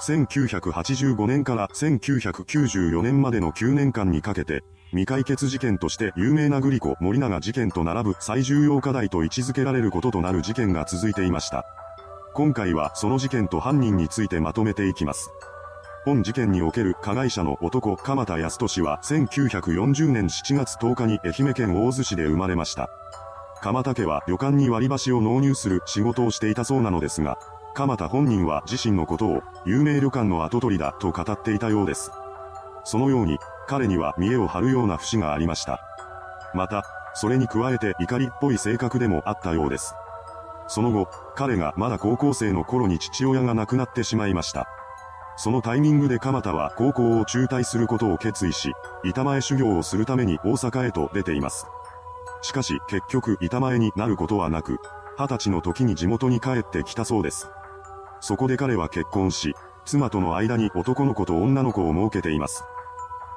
1985年から1994年までの9年間にかけて、未解決事件として有名なグリコ森永事件と並ぶ最重要課題と位置づけられることとなる事件が続いていました。今回はその事件と犯人についてまとめていきます。本事件における加害者の男鎌田康俊は1940年7月10日に愛媛県大洲市で生まれました。鎌田家は旅館に割り箸を納入する仕事をしていたそうなのですが、鎌田本人は自身のことを有名旅館の跡取りだと語っていたようです。そのように、彼には見栄を張るような節がありました。また、それに加えて怒りっぽい性格でもあったようです。その後、彼がまだ高校生の頃に父親が亡くなってしまいました。そのタイミングで鎌田は高校を中退することを決意し、板前修行をするために大阪へと出ています。しかし結局板前になることはなく、二十歳の時に地元に帰ってきたそうです。そこで彼は結婚し、妻との間に男の子と女の子を設けています。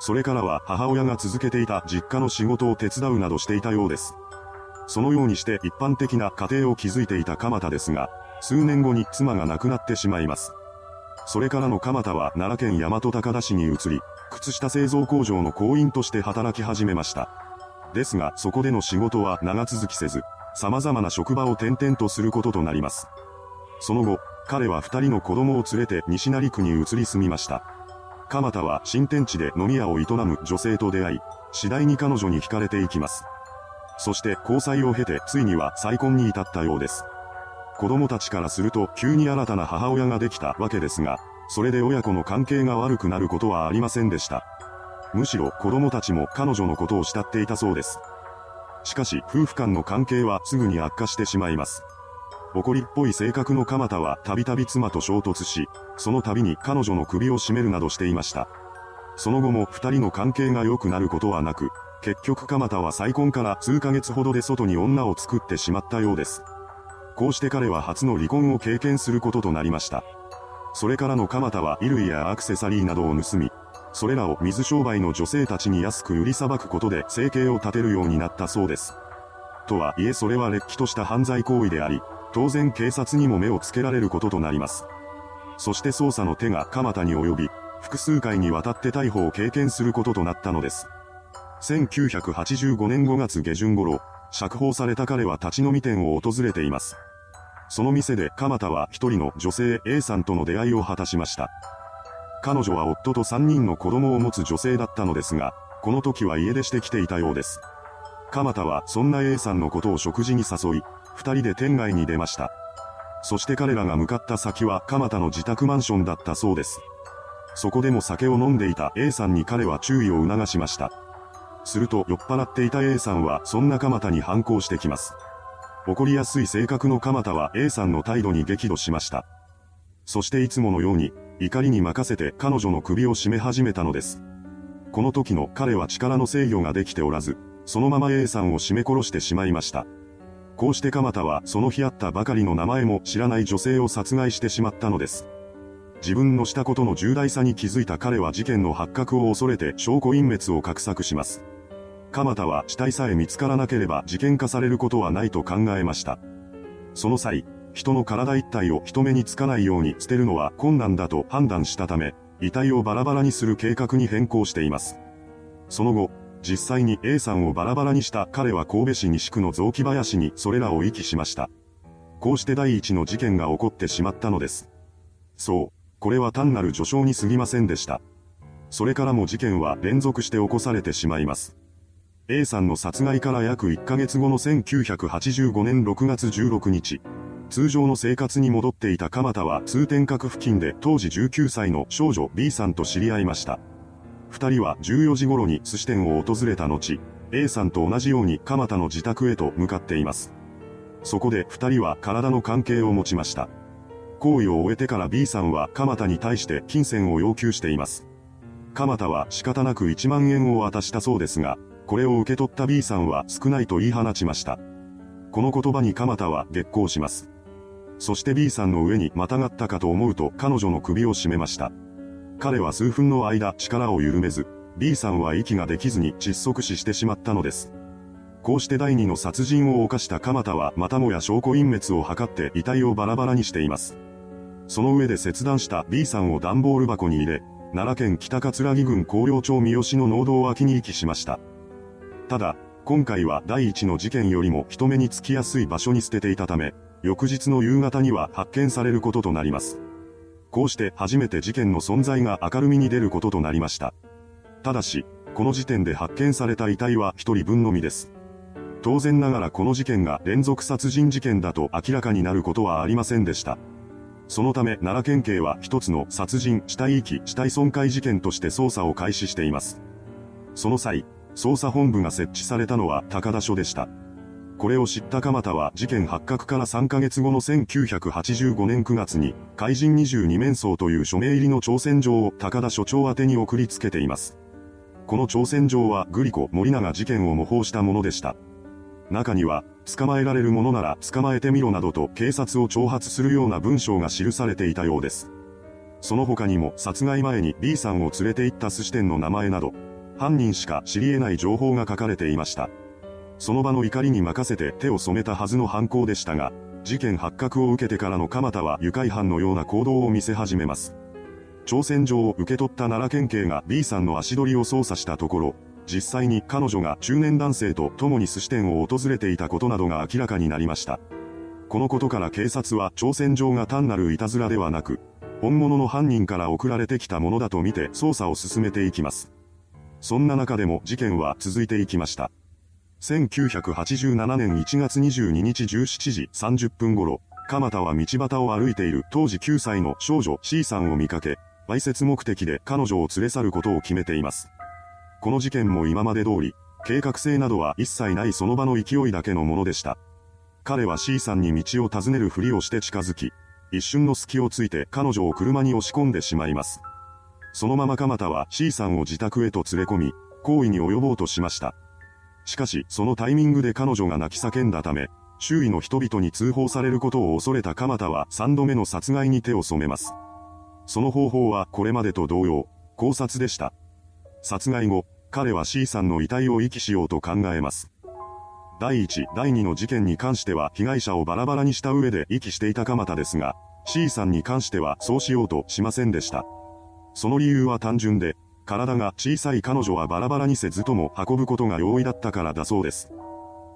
それからは母親が続けていた実家の仕事を手伝うなどしていたようです。そのようにして一般的な家庭を築いていた鎌田ですが、数年後に妻が亡くなってしまいます。それからの鎌田は奈良県大和高田市に移り、靴下製造工場の工員として働き始めました。ですが、そこでの仕事は長続きせず、様々な職場を転々とすることとなります。その後、彼は二人の子供を連れて西成区に移り住みました。鎌田は新天地で飲み屋を営む女性と出会い、次第に彼女に惹かれていきます。そして交際を経てついには再婚に至ったようです。子供たちからすると急に新たな母親ができたわけですが、それで親子の関係が悪くなることはありませんでした。むしろ子供たちも彼女のことを慕っていたそうです。しかし夫婦間の関係はすぐに悪化してしまいます。怒りっぽい性格の鎌田はたびたび妻と衝突し、その度に彼女の首を絞めるなどしていました。その後も二人の関係が良くなることはなく、結局鎌田は再婚から数ヶ月ほどで外に女を作ってしまったようです。こうして彼は初の離婚を経験することとなりました。それからの鎌田は衣類やアクセサリーなどを盗み、それらを水商売の女性たちに安く売りさばくことで生計を立てるようになったそうです。とはいえそれは劣気とした犯罪行為であり、当然警察にも目をつけられることとなります。そして捜査の手が鎌田に及び、複数回にわたって逮捕を経験することとなったのです。1985年5月下旬頃、釈放された彼は立ち飲み店を訪れています。その店で鎌田は一人の女性 A さんとの出会いを果たしました。彼女は夫と3人の子供を持つ女性だったのですが、この時は家出してきていたようです。鎌田はそんな A さんのことを食事に誘い、二人で店外に出ました。そして彼らが向かった先は鎌田の自宅マンションだったそうです。そこでも酒を飲んでいた A さんに彼は注意を促しました。すると酔っ払っていた A さんはそんな鎌田に反抗してきます。怒りやすい性格の鎌田は A さんの態度に激怒しました。そしていつものように怒りに任せて彼女の首を絞め始めたのです。この時の彼は力の制御ができておらず、そのまま A さんを絞め殺してしまいました。こうして鎌田はその日あったばかりの名前も知らない女性を殺害してしまったのです。自分のしたことの重大さに気づいた彼は事件の発覚を恐れて証拠隠滅を画策します。鎌田は死体さえ見つからなければ事件化されることはないと考えました。その際、人の体一体を人目につかないように捨てるのは困難だと判断したため、遺体をバラバラにする計画に変更しています。その後、実際に A さんをバラバラにした彼は神戸市西区の雑木林にそれらを遺棄しました。こうして第一の事件が起こってしまったのです。そう、これは単なる序章に過ぎませんでした。それからも事件は連続して起こされてしまいます。A さんの殺害から約1ヶ月後の1985年6月16日、通常の生活に戻っていた鎌田は通天閣付近で当時19歳の少女 B さんと知り合いました。二人は14時頃に寿司店を訪れた後、A さんと同じように蒲田の自宅へと向かっています。そこで二人は体の関係を持ちました。行為を終えてから B さんは蒲田に対して金銭を要求しています。蒲田は仕方なく1万円を渡したそうですが、これを受け取った B さんは少ないと言い放ちました。この言葉に蒲田は激高します。そして B さんの上にまたがったかと思うと彼女の首を絞めました。彼は数分の間力を緩めず、B さんは息ができずに窒息死してしまったのです。こうして第二の殺人を犯した鎌田はまたもや証拠隠滅を図って遺体をバラバラにしています。その上で切断した B さんを段ボール箱に入れ、奈良県北葛城郡高陵町三好の農道脇に遺棄しました。ただ、今回は第一の事件よりも人目につきやすい場所に捨てていたため、翌日の夕方には発見されることとなります。こうして初めて事件の存在が明るみに出ることとなりました。ただし、この時点で発見された遺体は一人分のみです。当然ながらこの事件が連続殺人事件だと明らかになることはありませんでした。そのため奈良県警は一つの殺人、死体遺棄、死体損壊事件として捜査を開始しています。その際、捜査本部が設置されたのは高田署でした。これを知った鎌田は事件発覚から3ヶ月後の1985年9月に、怪人22面相という署名入りの挑戦状を高田署長宛に送りつけています。この挑戦状はグリコ森永事件を模倣したものでした。中には、捕まえられるものなら捕まえてみろなどと警察を挑発するような文章が記されていたようです。その他にも殺害前に B さんを連れて行った寿司店の名前など、犯人しか知り得ない情報が書かれていました。その場の怒りに任せて手を染めたはずの犯行でしたが、事件発覚を受けてからの蒲田は愉快犯のような行動を見せ始めます。挑戦状を受け取った奈良県警が B さんの足取りを捜査したところ、実際に彼女が中年男性と共に寿司店を訪れていたことなどが明らかになりました。このことから警察は挑戦状が単なるいたずらではなく、本物の犯人から送られてきたものだと見て捜査を進めていきます。そんな中でも事件は続いていきました。1987年1月22日17時30分頃、鎌田は道端を歩いている当時9歳の少女 C さんを見かけ、わいせつ目的で彼女を連れ去ることを決めています。この事件も今まで通り、計画性などは一切ないその場の勢いだけのものでした。彼は C さんに道を尋ねるふりをして近づき、一瞬の隙をついて彼女を車に押し込んでしまいます。そのまま鎌田は C さんを自宅へと連れ込み、行為に及ぼうとしました。しかし、そのタイミングで彼女が泣き叫んだため、周囲の人々に通報されることを恐れた鎌田は3度目の殺害に手を染めます。その方法はこれまでと同様、考察でした。殺害後、彼は C さんの遺体を遺棄しようと考えます。第1、第2の事件に関しては被害者をバラバラにした上で遺棄していた鎌田ですが、C さんに関してはそうしようとしませんでした。その理由は単純で、体が小さい彼女はバラバラにせずとも運ぶことが容易だったからだそうです。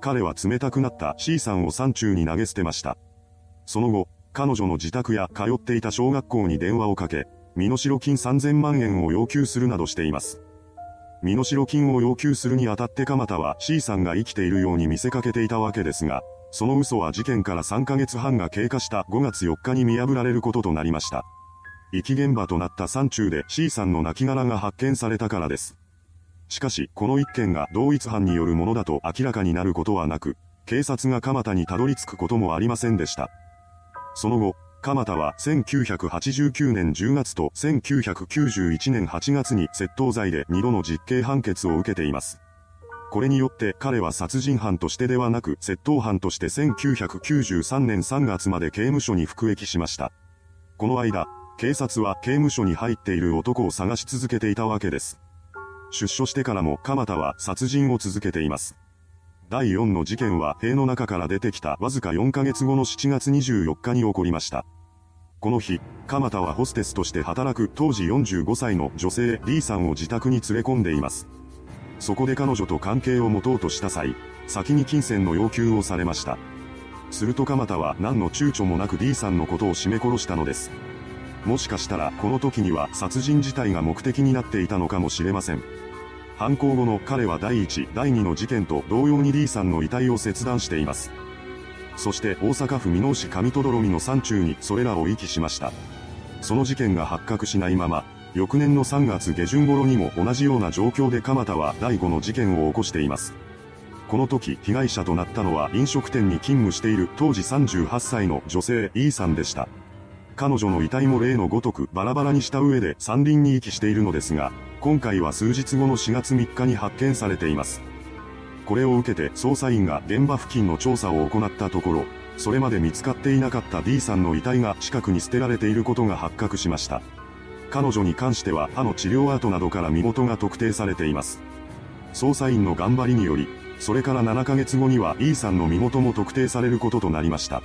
彼は冷たくなった C さんを山中に投げ捨てました。その後、彼女の自宅や通っていた小学校に電話をかけ、身代金3000万円を要求するなどしています。身代金を要求するにあたって鎌田は C さんが生きているように見せかけていたわけですが、その嘘は事件から3ヶ月半が経過した5月4日に見破られることとなりました。遺棄現場となった山中で C さんの亡骸が発見されたからです。しかし、この一件が同一犯によるものだと明らかになることはなく、警察が蒲田にたどり着くこともありませんでした。その後、蒲田は1989年10月と1991年8月に窃盗罪で2度の実刑判決を受けています。これによって彼は殺人犯としてではなく窃盗犯として1993年3月まで刑務所に服役しました。この間、警察は刑務所に入っている男を探し続けていたわけです。出所してからも鎌田は殺人を続けています。第4の事件は塀の中から出てきたわずか4ヶ月後の7月24日に起こりました。この日、鎌田はホステスとして働く当時45歳の女性 D さんを自宅に連れ込んでいます。そこで彼女と関係を持とうとした際、先に金銭の要求をされました。すると鎌田は何の躊躇もなく D さんのことを締め殺したのです。もしかしたらこの時には殺人自体が目的になっていたのかもしれません。犯行後の彼は第1、第2の事件と同様に D さんの遺体を切断しています。そして大阪府箕面市上戸みの山中にそれらを遺棄しました。その事件が発覚しないまま、翌年の3月下旬頃にも同じような状況で蒲田は第5の事件を起こしています。この時被害者となったのは飲食店に勤務している当時38歳の女性 E さんでした。彼女の遺体も例のごとくバラバラにした上で山林に遺棄しているのですが、今回は数日後の4月3日に発見されています。これを受けて捜査員が現場付近の調査を行ったところ、それまで見つかっていなかった D さんの遺体が近くに捨てられていることが発覚しました。彼女に関しては歯の治療跡などから身元が特定されています。捜査員の頑張りにより、それから7ヶ月後には E さんの身元も特定されることとなりました。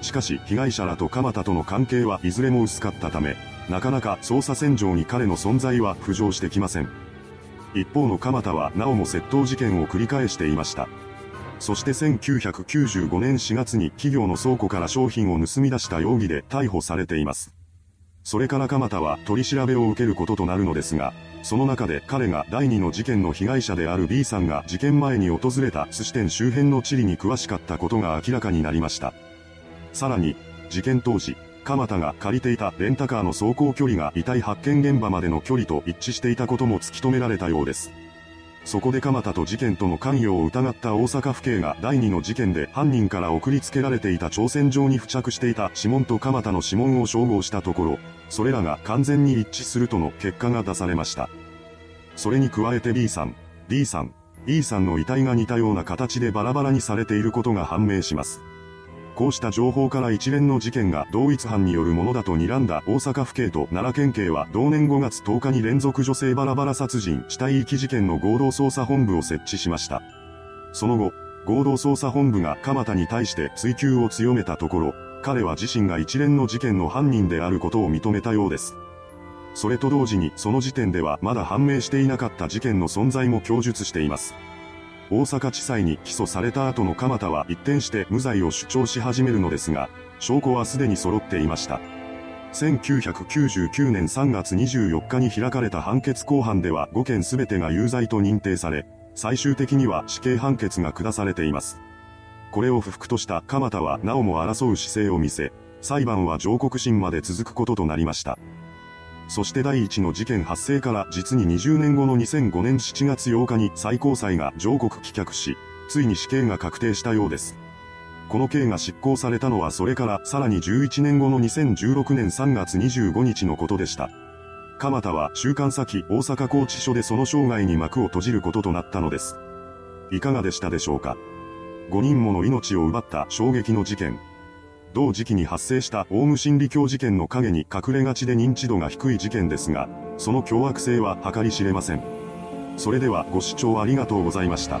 しかし被害者らと蒲田との関係はいずれも薄かったため、なかなか捜査線上に彼の存在は浮上してきません。一方の蒲田はなおも窃盗事件を繰り返していました。そして1995年4月に企業の倉庫から商品を盗み出した容疑で逮捕されています。それから蒲田は取り調べを受けることとなるのですが、その中で彼が第2の事件の被害者である B さんが事件前に訪れた寿司店周辺の地理に詳しかったことが明らかになりました。さらに、事件当時、蒲田が借りていたレンタカーの走行距離が遺体発見現場までの距離と一致していたことも突き止められたようです。そこで蒲田と事件との関与を疑った大阪府警が第2の事件で犯人から送りつけられていた朝鮮状に付着していた指紋と蒲田の指紋を照合したところ、それらが完全に一致するとの結果が出されました。それに加えて B さん、D さん、E さんの遺体が似たような形でバラバラにされていることが判明します。こうした情報から一連の事件が同一犯によるものだと睨んだ大阪府警と奈良県警は同年5月10日に連続女性バラバラ殺人死体遺棄事件の合同捜査本部を設置しました。その後、合同捜査本部が蒲田に対して追及を強めたところ、彼は自身が一連の事件の犯人であることを認めたようです。それと同時にその時点ではまだ判明していなかった事件の存在も供述しています。大阪地裁に起訴された後の蒲田は一転して無罪を主張し始めるのですが、証拠はすでに揃っていました。1999年3月24日に開かれた判決公判では5件全てが有罪と認定され、最終的には死刑判決が下されています。これを不服とした蒲田はなおも争う姿勢を見せ、裁判は上告審まで続くこととなりました。そして第一の事件発生から実に20年後の2005年7月8日に最高裁が上告棄却し、ついに死刑が確定したようです。この刑が執行されたのはそれからさらに11年後の2016年3月25日のことでした。蒲田は週刊先大阪拘置所でその生涯に幕を閉じることとなったのです。いかがでしたでしょうか ?5 人もの命を奪った衝撃の事件。同時期に発生したオウム真理教事件の陰に隠れがちで認知度が低い事件ですが、その凶悪性は計り知れません。それではご視聴ありがとうございました。